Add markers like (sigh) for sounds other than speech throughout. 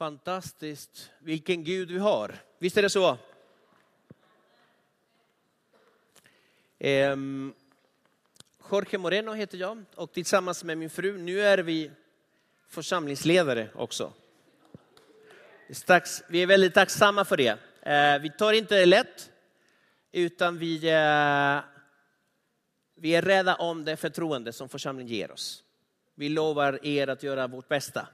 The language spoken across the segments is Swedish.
Fantastiskt, vilken Gud vi har. Visst är det så? Ehm, Jorge Moreno heter jag och tillsammans med min fru, nu är vi församlingsledare också. Vi är väldigt tacksamma för det. Ehm, vi tar inte det lätt, utan vi, eh, vi är rädda om det förtroende som församlingen ger oss. Vi lovar er att göra vårt bästa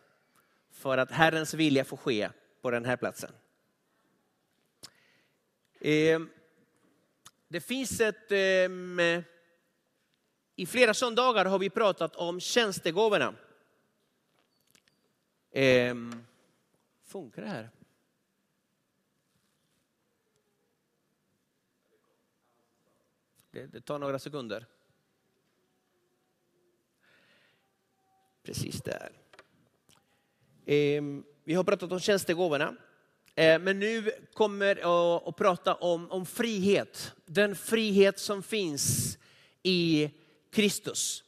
för att Herrens vilja får ske på den här platsen. Ehm, det finns ett... Ehm, I flera söndagar har vi pratat om tjänstegåvorna. Ehm, funkar det här? Det tar några sekunder. Precis där. Ehm, vi har pratat om tjänstegåvorna. Ehm, men nu kommer jag att prata om, om frihet. Den frihet som finns i Kristus.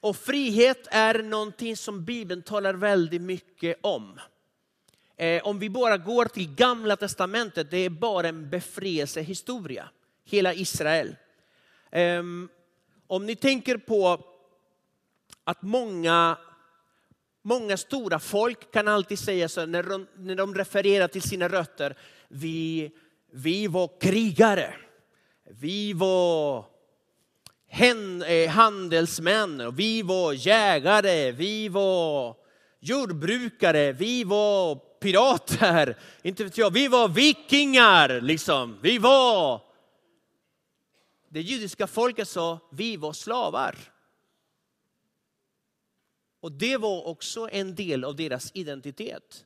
Och frihet är någonting som Bibeln talar väldigt mycket om. Ehm, om vi bara går till gamla testamentet, det är bara en befrielsehistoria. Hela Israel. Om ni tänker på att många, många stora folk kan alltid säga så när de, när de refererar till sina rötter. Vi, vi var krigare. Vi var eh, handelsmän. Vi var jägare. Vi var jordbrukare. Vi var pirater. Inte vet jag. Vi var vikingar. Liksom. Vi var det judiska folket sa, vi var slavar. Och det var också en del av deras identitet.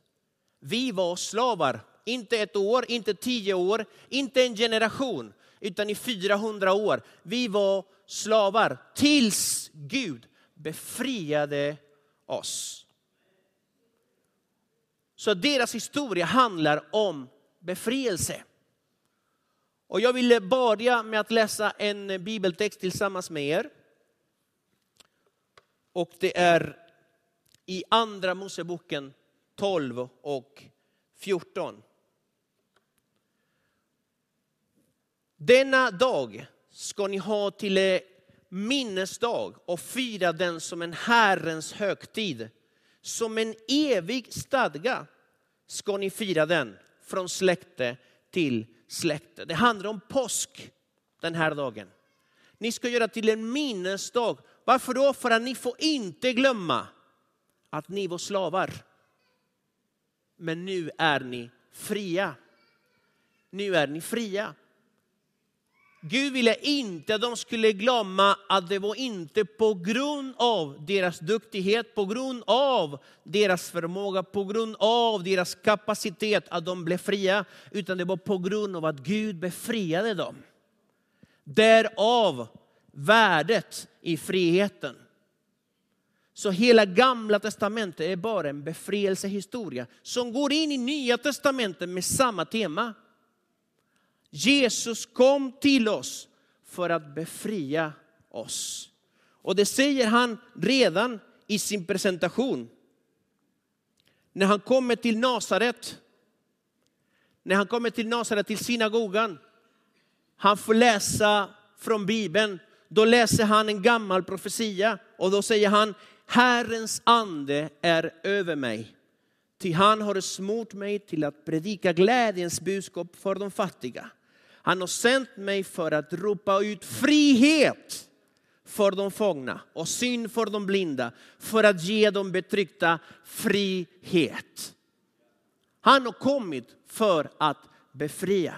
Vi var slavar, inte ett år, inte tio år, inte en generation, utan i 400 år. Vi var slavar tills Gud befriade oss. Så deras historia handlar om befrielse. Och jag vill börja med att läsa en bibeltext tillsammans med er. Och det är i andra Moseboken 12 och 14. Denna dag ska ni ha till minnesdag och fira den som en Herrens högtid. Som en evig stadga ska ni fira den från släkte till släkte. Det handlar om påsk den här dagen. Ni ska göra till en minnesdag. Varför då? För att ni får inte glömma att ni var slavar. Men nu är ni fria. Nu är ni fria. Gud ville inte att de skulle glömma att det var inte på grund av deras duktighet, på grund av deras förmåga, på grund av deras kapacitet att de blev fria, utan det var på grund av att Gud befriade dem. Därav värdet i friheten. Så hela gamla testamentet är bara en befrielsehistoria som går in i nya testamentet med samma tema. Jesus kom till oss för att befria oss. Och det säger han redan i sin presentation. När han kommer till Nasaret, när han kommer till Nasaret, till synagogan, han får läsa från Bibeln, då läser han en gammal profetia och då säger han, Herrens ande är över mig. Ty han har smort mig till att predika glädjens budskap för de fattiga. Han har sänt mig för att ropa ut frihet för de fångna och syn för de blinda, för att ge de betryckta frihet. Han har kommit för att befria.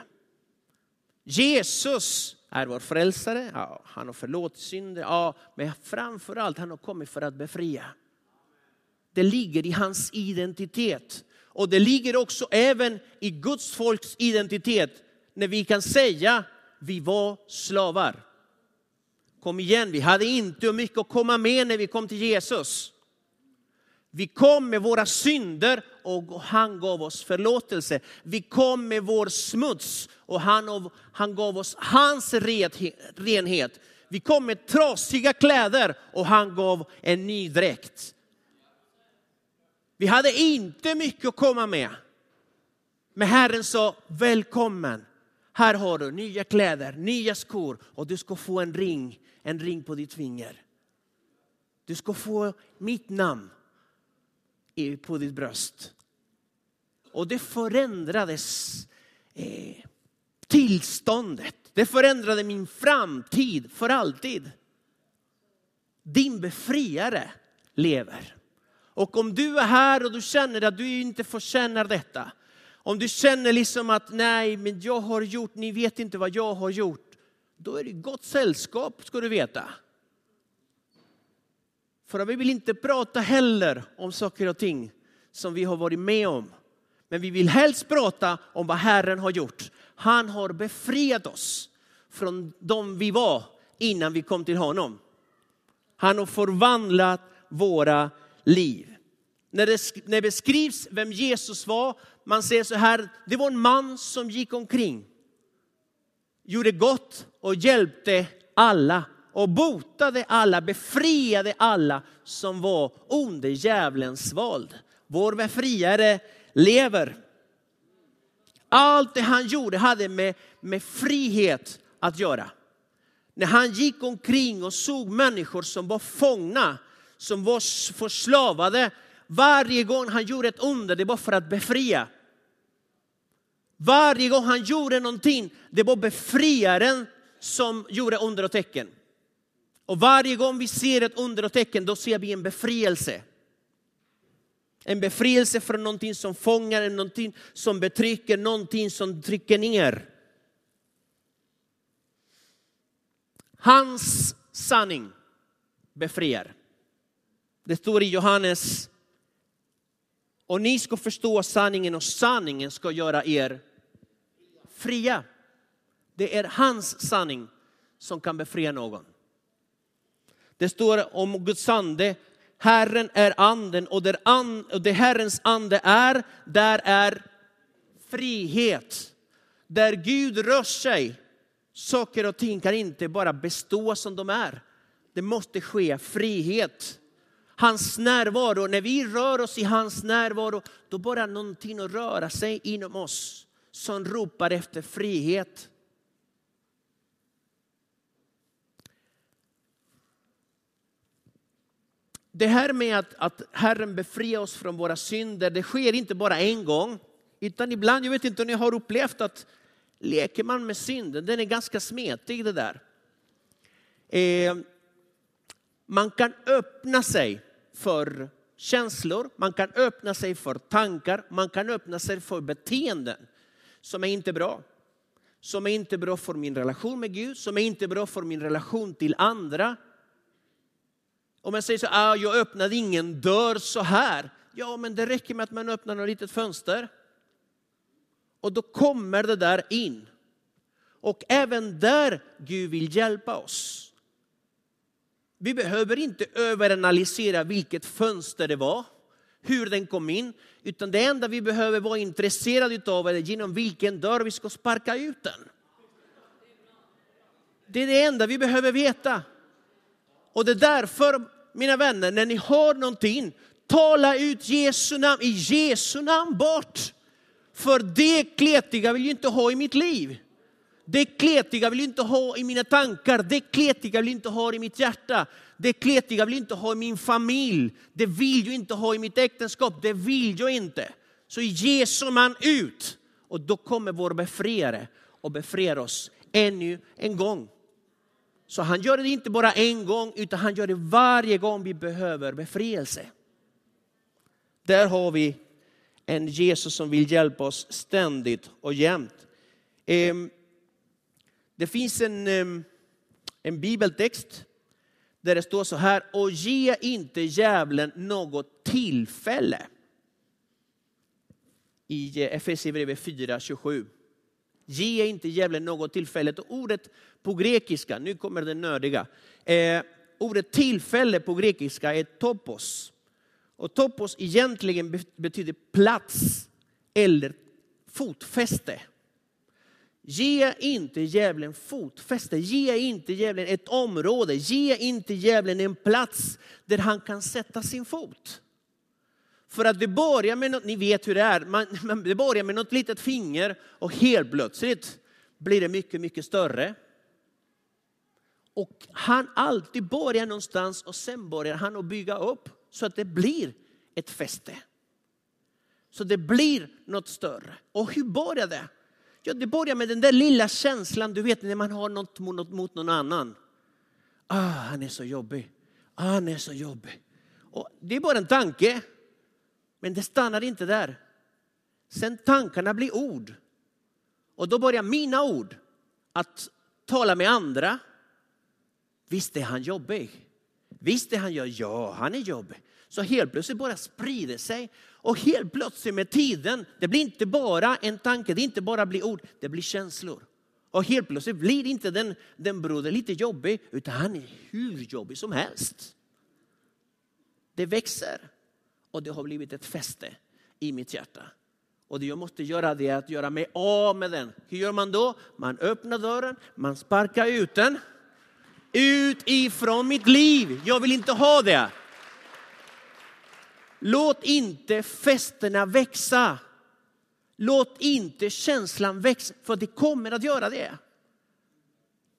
Jesus är vår frälsare, ja, han har förlåtit synder, ja, men framför allt han har kommit för att befria. Det ligger i hans identitet. Och det ligger också även i Guds folks identitet när vi kan säga vi var slavar. Kom igen, vi hade inte mycket att komma med när vi kom till Jesus. Vi kom med våra synder och han gav oss förlåtelse. Vi kom med vår smuts och han, han gav oss hans renhet. Vi kom med trasiga kläder och han gav en ny dräkt. Vi hade inte mycket att komma med. Men Herren sa, välkommen. Här har du nya kläder, nya skor och du ska få en ring, en ring på ditt finger. Du ska få mitt namn på ditt bröst. Och det förändrades eh, tillståndet. Det förändrade min framtid för alltid. Din befriare lever. Och om du är här och du känner att du inte förtjänar detta. Om du känner liksom att nej, men jag har gjort, ni vet inte vad jag har gjort. Då är det gott sällskap ska du veta. För vi vill inte prata heller om saker och ting som vi har varit med om. Men vi vill helst prata om vad Herren har gjort. Han har befriat oss från de vi var innan vi kom till honom. Han har förvandlat våra liv. När det, när det beskrivs vem Jesus var, man säger så här, det var en man som gick omkring, gjorde gott och hjälpte alla och botade alla, befriade alla som var under djävulens våld. Vår befriare lever. Allt det han gjorde hade med, med frihet att göra. När han gick omkring och såg människor som var fångna, som var förslavade. Varje gång han gjorde ett under, det var för att befria. Varje gång han gjorde någonting, det var befriaren som gjorde under och tecken. Och varje gång vi ser ett under och tecken, då ser vi en befrielse. En befrielse från någonting som fångar, någonting som betrycker, någonting som trycker ner. Hans sanning befriar. Det står i Johannes, och ni ska förstå sanningen och sanningen ska göra er fria. Det är hans sanning som kan befria någon. Det står om Guds ande, Herren är anden och där, and, och där Herrens ande är, där är frihet. Där Gud rör sig, saker och ting kan inte bara bestå som de är. Det måste ske frihet. Hans närvaro, när vi rör oss i hans närvaro, då börjar någonting att röra sig inom oss som ropar efter frihet. Det här med att, att Herren befriar oss från våra synder, det sker inte bara en gång. Utan ibland, jag vet inte om ni har upplevt att leker man med synden, den är ganska smetig det där. Eh, man kan öppna sig för känslor, man kan öppna sig för tankar, man kan öppna sig för beteenden som är inte bra. Som är inte bra för min relation med Gud, som är inte bra för min relation till andra. Om man säger så ah, jag öppnade ingen dörr så här. Ja, men det räcker med att man öppnar ett litet fönster. Och då kommer det där in. Och även där Gud vill hjälpa oss. Vi behöver inte överanalysera vilket fönster det var, hur den kom in, utan det enda vi behöver vara intresserade av är genom vilken dörr vi ska sparka ut den. Det är det enda vi behöver veta. Och det är därför mina vänner, när ni hör någonting, tala ut Jesu namn, i Jesu namn bort. För det kletiga vill jag inte ha i mitt liv. Det kletiga vill jag inte ha i mina tankar, det kletiga vill jag inte ha i mitt hjärta. Det kletiga vill jag inte ha i min familj, det vill jag inte ha i mitt äktenskap, det vill jag inte. Så i Jesu namn ut. Och då kommer vår befriare och befriar oss ännu en gång. Så han gör det inte bara en gång, utan han gör det varje gång vi behöver befrielse. Där har vi en Jesus som vill hjälpa oss ständigt och jämt. Ehm, det finns en, ehm, en bibeltext där det står så här, och ge inte djävulen något tillfälle. I eh, Efesierbrevet 4.27. Ge inte djävulen något tillfälle. Och ordet på grekiska, nu kommer det nördiga. Eh, ordet tillfälle på grekiska är topos. Och topos egentligen betyder plats eller fotfäste. Ge inte djävulen fotfäste, ge inte djävulen ett område, ge inte djävulen en plats där han kan sätta sin fot. För att det börjar med något, ni vet hur det är, man, (laughs) man, det börjar med något litet finger och helt plötsligt blir det mycket, mycket större. Och han alltid börjar någonstans och sen börjar han att bygga upp så att det blir ett fäste. Så det blir något större. Och hur börjar det? Ja, det börjar med den där lilla känslan, du vet när man har något mot, mot någon annan. Ah, han är så jobbig. Ah, han är så jobbig. Och det är bara en tanke. Men det stannar inte där. Sen tankarna blir ord. Och då börjar mina ord att tala med andra. Visst är han jobbig. Visst är han gör, ja han är jobbig. Så helt plötsligt bara sprider sig. Och helt plötsligt med tiden, det blir inte bara en tanke, det inte bara blir ord, det blir känslor. Och helt plötsligt blir inte den, den brodern lite jobbig, utan han är hur jobbig som helst. Det växer och det har blivit ett fäste i mitt hjärta. Och det jag måste göra det är att göra mig av med den. Hur gör man då? Man öppnar dörren, man sparkar ut den. Ut ifrån mitt liv. Jag vill inte ha det. Låt inte fästena växa. Låt inte känslan växa, för det kommer att göra det.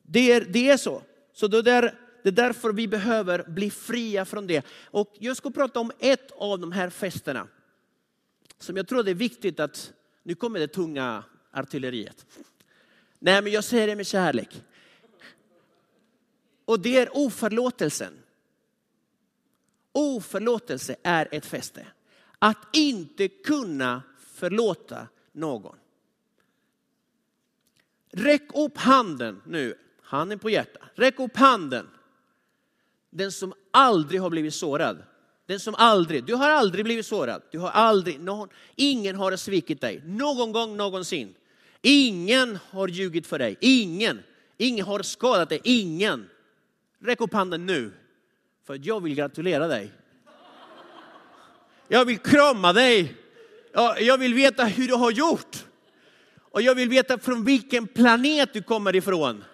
Det är, det är så. Så det, där, det är därför vi behöver bli fria från det. Och jag ska prata om ett av de här fästena. Som jag tror det är viktigt att, nu kommer det tunga artilleriet. Nej men jag säger det med kärlek. Och det är oförlåtelsen. Oförlåtelse är ett fäste. Att inte kunna förlåta någon. Räck upp handen nu, handen på hjärtat. Räck upp handen. Den som aldrig har blivit sårad. Den som aldrig, du har aldrig blivit sårad. Du har aldrig, någon, ingen har svikit dig. Någon gång någonsin. Ingen har ljugit för dig. Ingen. Ingen har skadat dig. Ingen. Räck upp handen nu. För jag vill gratulera dig. Jag vill krama dig. Jag vill veta hur du har gjort. Och jag vill veta från vilken planet du kommer ifrån.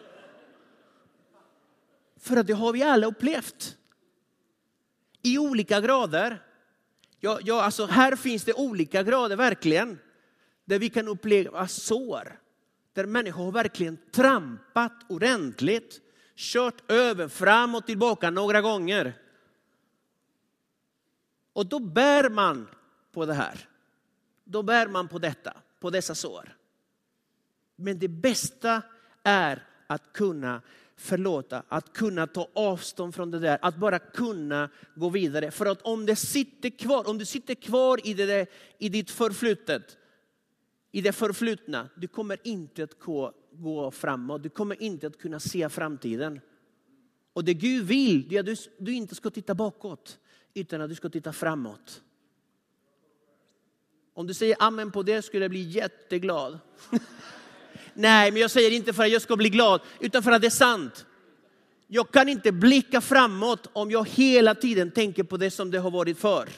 För att det har vi alla upplevt. I olika grader. Ja, ja, alltså här finns det olika grader verkligen. Där vi kan uppleva sår. Där människor har verkligen trampat ordentligt kört över fram och tillbaka några gånger. Och då bär man på det här. Då bär man på detta, på dessa sår. Men det bästa är att kunna förlåta, att kunna ta avstånd från det där, att bara kunna gå vidare. För att om det sitter kvar, om du sitter kvar i, det där, i ditt förflutet, i det förflutna, du kommer inte att gå gå framåt. Du kommer inte att kunna se framtiden. Och det Gud vill, det är att du, du inte ska titta bakåt, utan att du ska titta framåt. Om du säger amen på det skulle jag bli jätteglad. (laughs) Nej, men jag säger inte för att jag ska bli glad, utan för att det är sant. Jag kan inte blicka framåt om jag hela tiden tänker på det som det har varit för.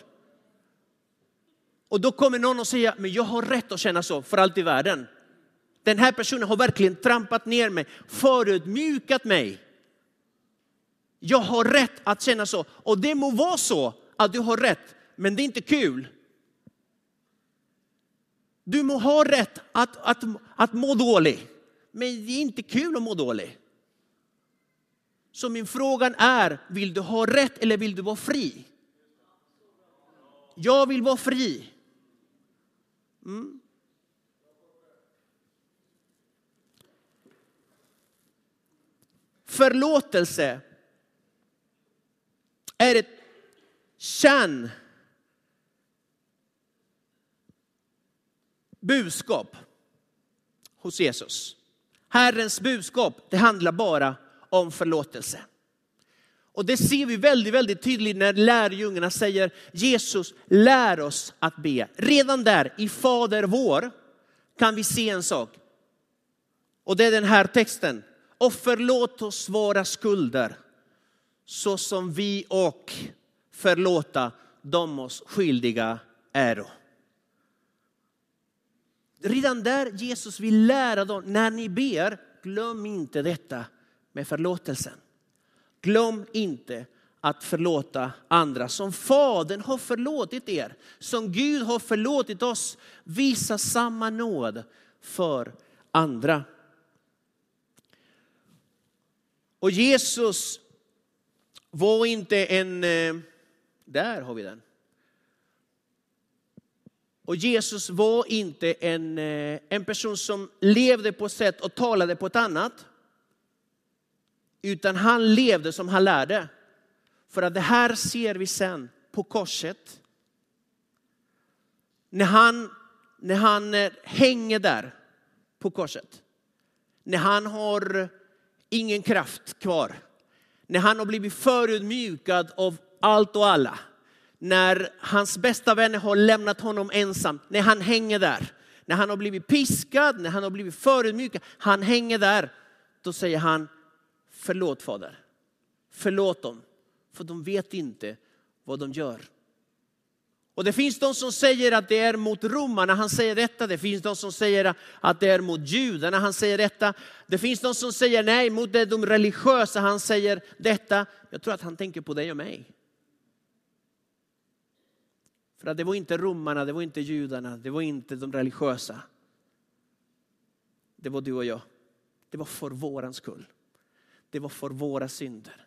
Och då kommer någon att säga, men jag har rätt att känna så för allt i världen. Den här personen har verkligen trampat ner mig, förödmjukat mig. Jag har rätt att känna så. Och det må vara så att du har rätt, men det är inte kul. Du må ha rätt att, att, att må dålig, men det är inte kul att må dålig. Så min fråga är, vill du ha rätt eller vill du vara fri? Jag vill vara fri. Mm. Förlåtelse är ett kärn budskap hos Jesus. Herrens budskap, det handlar bara om förlåtelse. Och det ser vi väldigt, väldigt tydligt när lärjungarna säger Jesus, lär oss att be. Redan där i Fader vår kan vi se en sak. Och det är den här texten. Och förlåt oss våra skulder så som vi och förlåta de oss skyldiga äro. Redan där Jesus vill lära dem, när ni ber, glöm inte detta med förlåtelsen. Glöm inte att förlåta andra. Som Fadern har förlåtit er, som Gud har förlåtit oss. Visa samma nåd för andra. Och Jesus var inte en, eh, där har vi den. Och Jesus var inte en, eh, en person som levde på ett sätt och talade på ett annat. Utan han levde som han lärde. För att det här ser vi sen på korset. När han, när han eh, hänger där på korset. När han har ingen kraft kvar. När han har blivit förödmjukad av allt och alla. När hans bästa vänner har lämnat honom ensam. När han hänger där. När han har blivit piskad, när han har blivit förödmjukad. Han hänger där. Då säger han, förlåt fader. Förlåt dem, för de vet inte vad de gör. Och det finns de som säger att det är mot romarna han säger detta. Det finns de som säger att det är mot judarna han säger detta. Det finns de som säger nej, mot det de religiösa han säger detta. Jag tror att han tänker på dig och mig. För att det var inte romarna, det var inte judarna, det var inte de religiösa. Det var du och jag. Det var för våran skull. Det var för våra synder.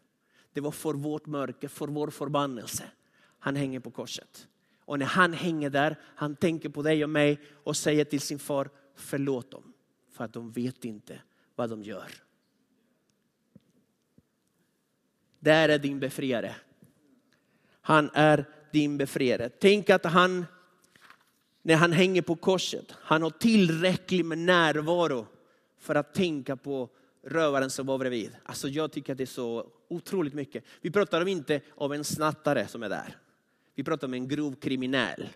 Det var för vårt mörker, för vår förbannelse. Han hänger på korset. Och när han hänger där, han tänker på dig och mig och säger till sin far, förlåt dem. För att de vet inte vad de gör. Där är din befriare. Han är din befriare. Tänk att han, när han hänger på korset, han har tillräckligt med närvaro för att tänka på rövaren som var bredvid. Alltså jag tycker att det är så otroligt mycket. Vi pratar om inte om en snattare som är där. Vi pratar om en grov kriminell.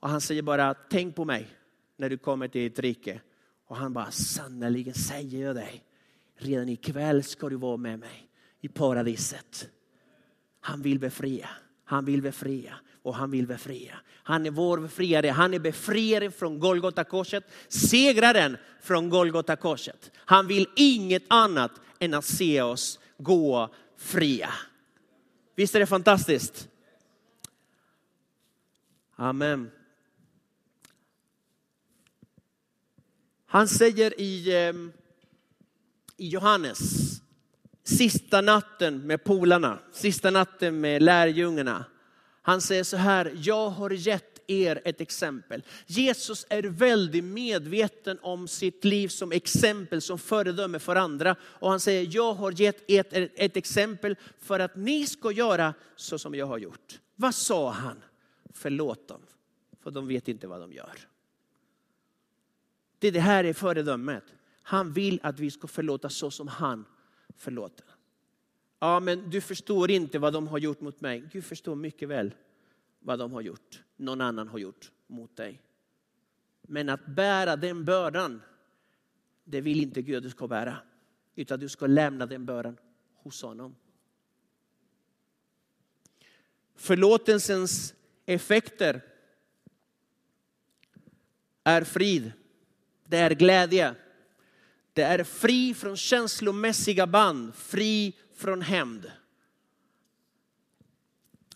Och han säger bara, tänk på mig när du kommer till ett rike. Och han bara, sannerligen säger jag dig, redan ikväll ska du vara med mig i paradiset. Han vill befria, han vill befria och han vill befria. Han är vår befriare, han är befriaren från Golgata korset, segraren från Golgata korset. Han vill inget annat än att se oss gå fria. Visst är det fantastiskt? Amen. Han säger i, ehm, i Johannes, sista natten med polarna, sista natten med lärjungarna. Han säger så här, jag har gett er ett exempel. Jesus är väldigt medveten om sitt liv som exempel, som föredöme för andra. Och han säger, jag har gett er ett, ett exempel för att ni ska göra så som jag har gjort. Vad sa han? Förlåt dem, för de vet inte vad de gör. Det, det här är föredömet. Han vill att vi ska förlåta så som han förlåter. Ja, men du förstår inte vad de har gjort mot mig. Gud förstår mycket väl vad de har gjort, någon annan har gjort mot dig. Men att bära den bördan, det vill inte Gud att du ska bära. Utan du ska lämna den bördan hos honom. Förlåtelsens effekter är frid, det är glädje. Det är fri från känslomässiga band, fri från hämnd.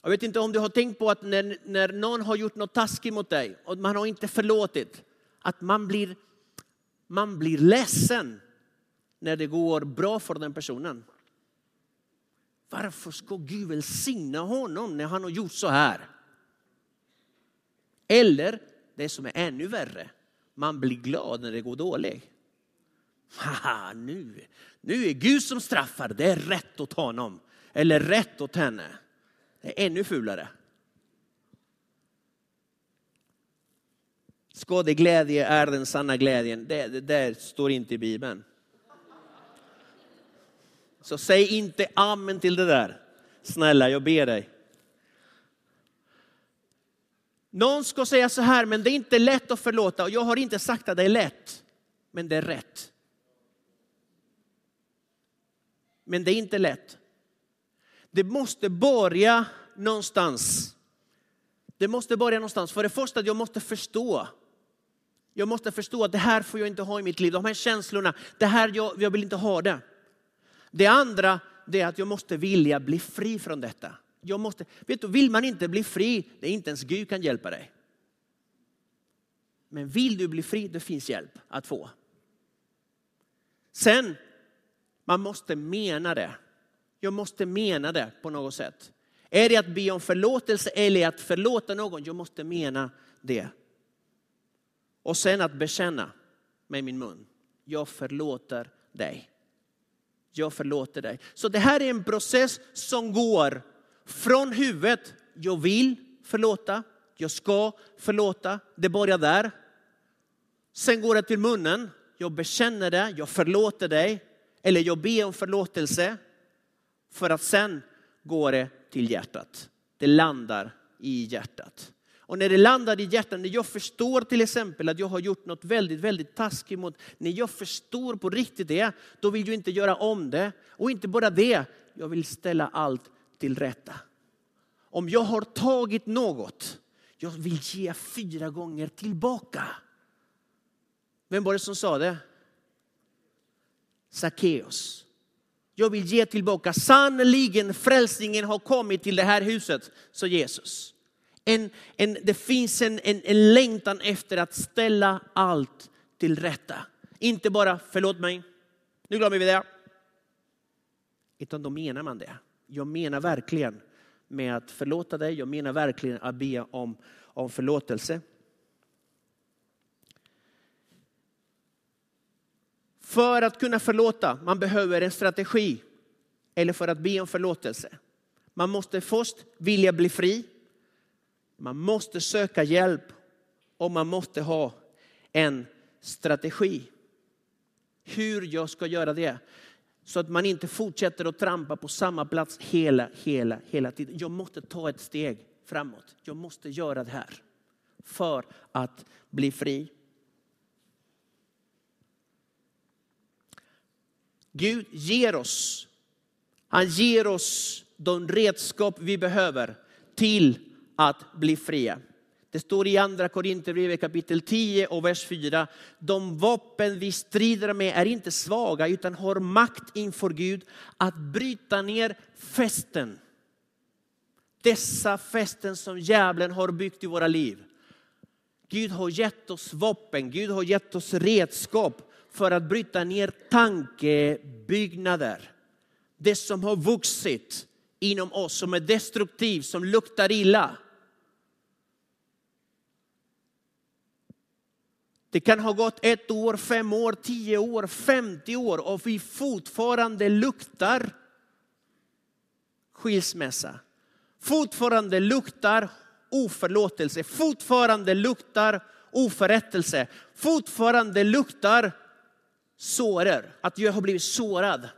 Jag vet inte om du har tänkt på att när, när någon har gjort något taskigt mot dig och man har inte förlåtit, att man blir, man blir ledsen när det går bra för den personen. Varför ska Gud välsigna honom när han har gjort så här? Eller det som är ännu värre, man blir glad när det går dåligt. Haha, nu, nu är Gud som straffar, det är rätt åt honom. Eller rätt åt henne. Det är ännu fulare. Skadeglädje är den sanna glädjen. Det, det där står inte i Bibeln. Så säg inte amen till det där. Snälla, jag ber dig. Någon ska säga så här, men det är inte lätt att förlåta. Och jag har inte sagt att det är lätt, men det är rätt. Men det är inte lätt. Det måste börja någonstans. Det måste börja någonstans. För det första, jag måste förstå. Jag måste förstå att det här får jag inte ha i mitt liv. De här känslorna, det här, jag, jag vill inte ha det. Det andra, det är att jag måste vilja bli fri från detta. Jag måste, vet du, vill man inte bli fri, det är inte ens Gud kan hjälpa dig. Men vill du bli fri, det finns hjälp att få. Sen, man måste mena det. Jag måste mena det på något sätt. Är det att be om förlåtelse eller att förlåta någon? Jag måste mena det. Och sen att bekänna med min mun. Jag förlåter dig. Jag förlåter dig. Så det här är en process som går från huvudet. Jag vill förlåta. Jag ska förlåta. Det börjar där. Sen går det till munnen. Jag bekänner det. Jag förlåter dig. Eller jag ber om förlåtelse. För att sen går det till hjärtat. Det landar i hjärtat. Och när det landar i hjärtat, när jag förstår till exempel att jag har gjort något väldigt, väldigt taskigt mot, när jag förstår på riktigt det, då vill jag inte göra om det. Och inte bara det, jag vill ställa allt till rätta. Om jag har tagit något, jag vill ge fyra gånger tillbaka. Vem var det som sa det? Sackeus. Jag vill ge tillbaka. Sannerligen frälsningen har kommit till det här huset, sa Jesus. En, en, det finns en, en, en längtan efter att ställa allt till rätta. Inte bara förlåt mig, nu glömmer vi det. Utan då menar man det. Jag menar verkligen med att förlåta dig, jag menar verkligen att be om, om förlåtelse. För att kunna förlåta, man behöver en strategi. Eller för att be om förlåtelse. Man måste först vilja bli fri. Man måste söka hjälp och man måste ha en strategi. Hur jag ska göra det. Så att man inte fortsätter att trampa på samma plats hela, hela, hela tiden. Jag måste ta ett steg framåt. Jag måste göra det här för att bli fri. Gud ger oss, han ger oss de redskap vi behöver till att bli fria. Det står i andra Korinthierbrevet kapitel 10 och vers 4. De vapen vi strider med är inte svaga utan har makt inför Gud att bryta ner fästen. Dessa fästen som djävulen har byggt i våra liv. Gud har gett oss vapen, Gud har gett oss redskap för att bryta ner tankebyggnader. Det som har vuxit inom oss, som är destruktivt, som luktar illa. Det kan ha gått ett år, fem år, tio år, femtio år och vi fortfarande luktar skilsmässa. Fortfarande luktar oförlåtelse, fortfarande luktar oförrättelse, fortfarande luktar sårer, att jag har blivit sårad.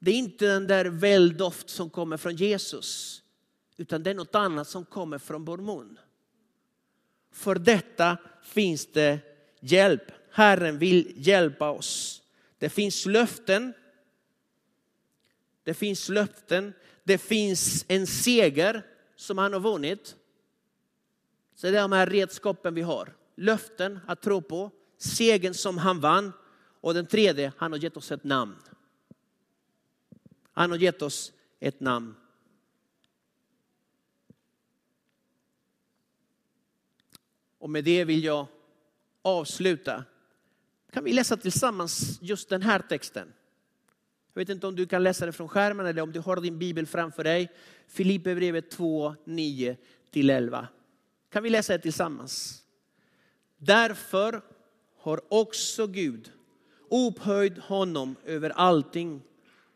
Det är inte den där väldoft som kommer från Jesus, utan det är något annat som kommer från vår mun. För detta finns det hjälp. Herren vill hjälpa oss. Det finns löften. Det finns löften. Det finns en seger som han har vunnit. Så det är de här redskapen vi har löften att tro på, segern som han vann och den tredje, han har gett oss ett namn. Han har gett oss ett namn. Och med det vill jag avsluta. Kan vi läsa tillsammans just den här texten? Jag vet inte om du kan läsa det från skärmen eller om du har din bibel framför dig. Filipperbrevet 2, 9 11. Kan vi läsa det tillsammans? Därför har också Gud upphöjt honom över allting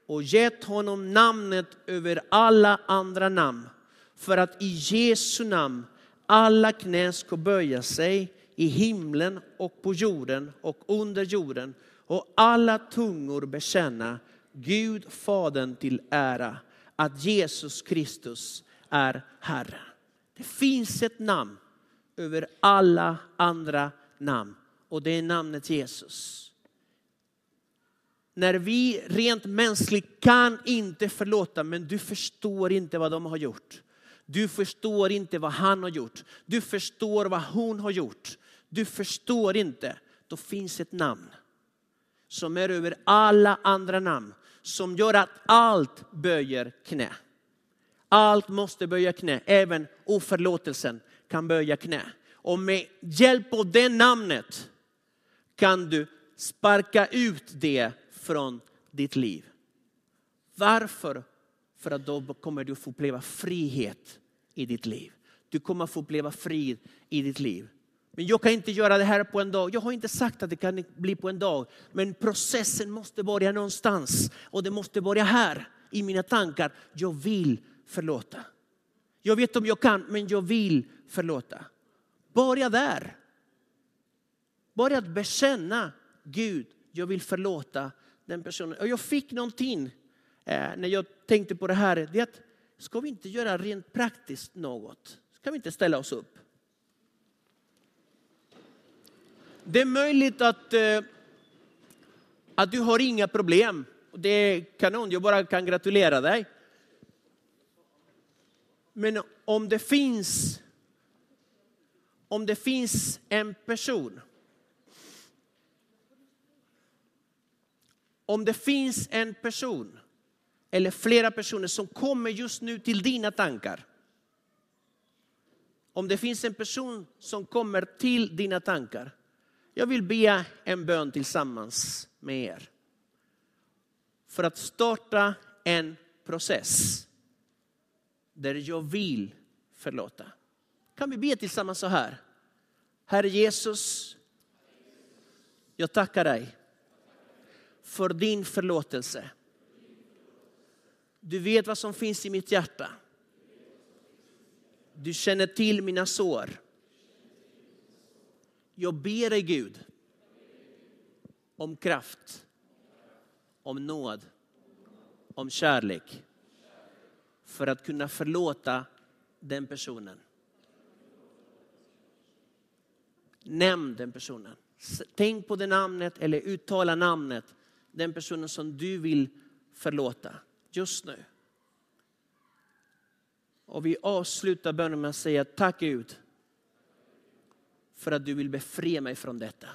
och gett honom namnet över alla andra namn. För att i Jesu namn alla knän ska böja sig i himlen och på jorden och under jorden och alla tungor bekänna Gud Fadern till ära att Jesus Kristus är Herre. Det finns ett namn över alla andra namn. Och det är namnet Jesus. När vi rent mänskligt kan inte förlåta, men du förstår inte vad de har gjort. Du förstår inte vad han har gjort. Du förstår vad hon har gjort. Du förstår inte. Då finns ett namn som är över alla andra namn. Som gör att allt böjer knä. Allt måste böja knä, även oförlåtelsen kan böja knä. Och med hjälp av det namnet kan du sparka ut det från ditt liv. Varför? För att då kommer du få uppleva frihet i ditt liv. Du kommer få uppleva frid i ditt liv. Men jag kan inte göra det här på en dag. Jag har inte sagt att det kan bli på en dag. Men processen måste börja någonstans. Och det måste börja här i mina tankar. Jag vill förlåta. Jag vet om jag kan, men jag vill förlåta. Börja där. Börja att bekänna Gud, jag vill förlåta den personen. Och jag fick någonting Eh, när jag tänkte på det här. Det är att, ska vi inte göra rent praktiskt något? Ska vi inte ställa oss upp? Det är möjligt att, eh, att du har inga problem. Det är kanon, jag bara kan gratulera dig. Men om det finns, om det finns en person om det finns en person eller flera personer som kommer just nu till dina tankar. Om det finns en person som kommer till dina tankar. Jag vill be en bön tillsammans med er. För att starta en process där jag vill förlåta. Kan vi be tillsammans så här? Herre Jesus, jag tackar dig för din förlåtelse. Du vet vad som finns i mitt hjärta. Du känner till mina sår. Jag ber dig Gud om kraft, om nåd, om kärlek för att kunna förlåta den personen. Nämn den personen. Tänk på det namnet eller uttala namnet den personen som du vill förlåta just nu. Och vi avslutar bönen med att säga tack Gud för att du vill befria mig från detta.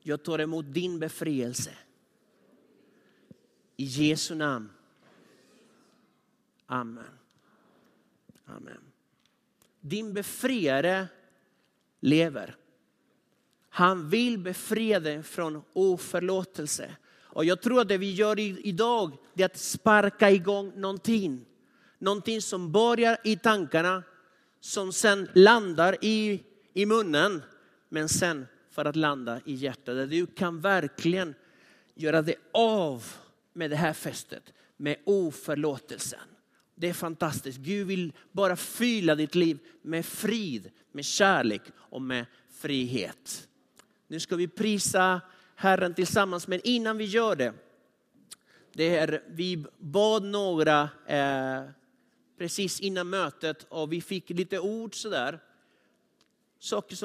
Jag tar emot din befrielse. I Jesu namn. Amen. Amen. Din befriare lever. Han vill befria dig från oförlåtelse. Och jag tror att det vi gör idag är att sparka igång någonting. Någonting som börjar i tankarna, som sen landar i, i munnen, men sen för att landa i hjärtat. Där du kan verkligen göra det av med det här fästet, med oförlåtelsen. Det är fantastiskt. Gud vill bara fylla ditt liv med frid, med kärlek och med frihet. Nu ska vi prisa Herren tillsammans, men innan vi gör det, det är, vi bad några eh, precis innan mötet och vi fick lite ord sådär. Saker som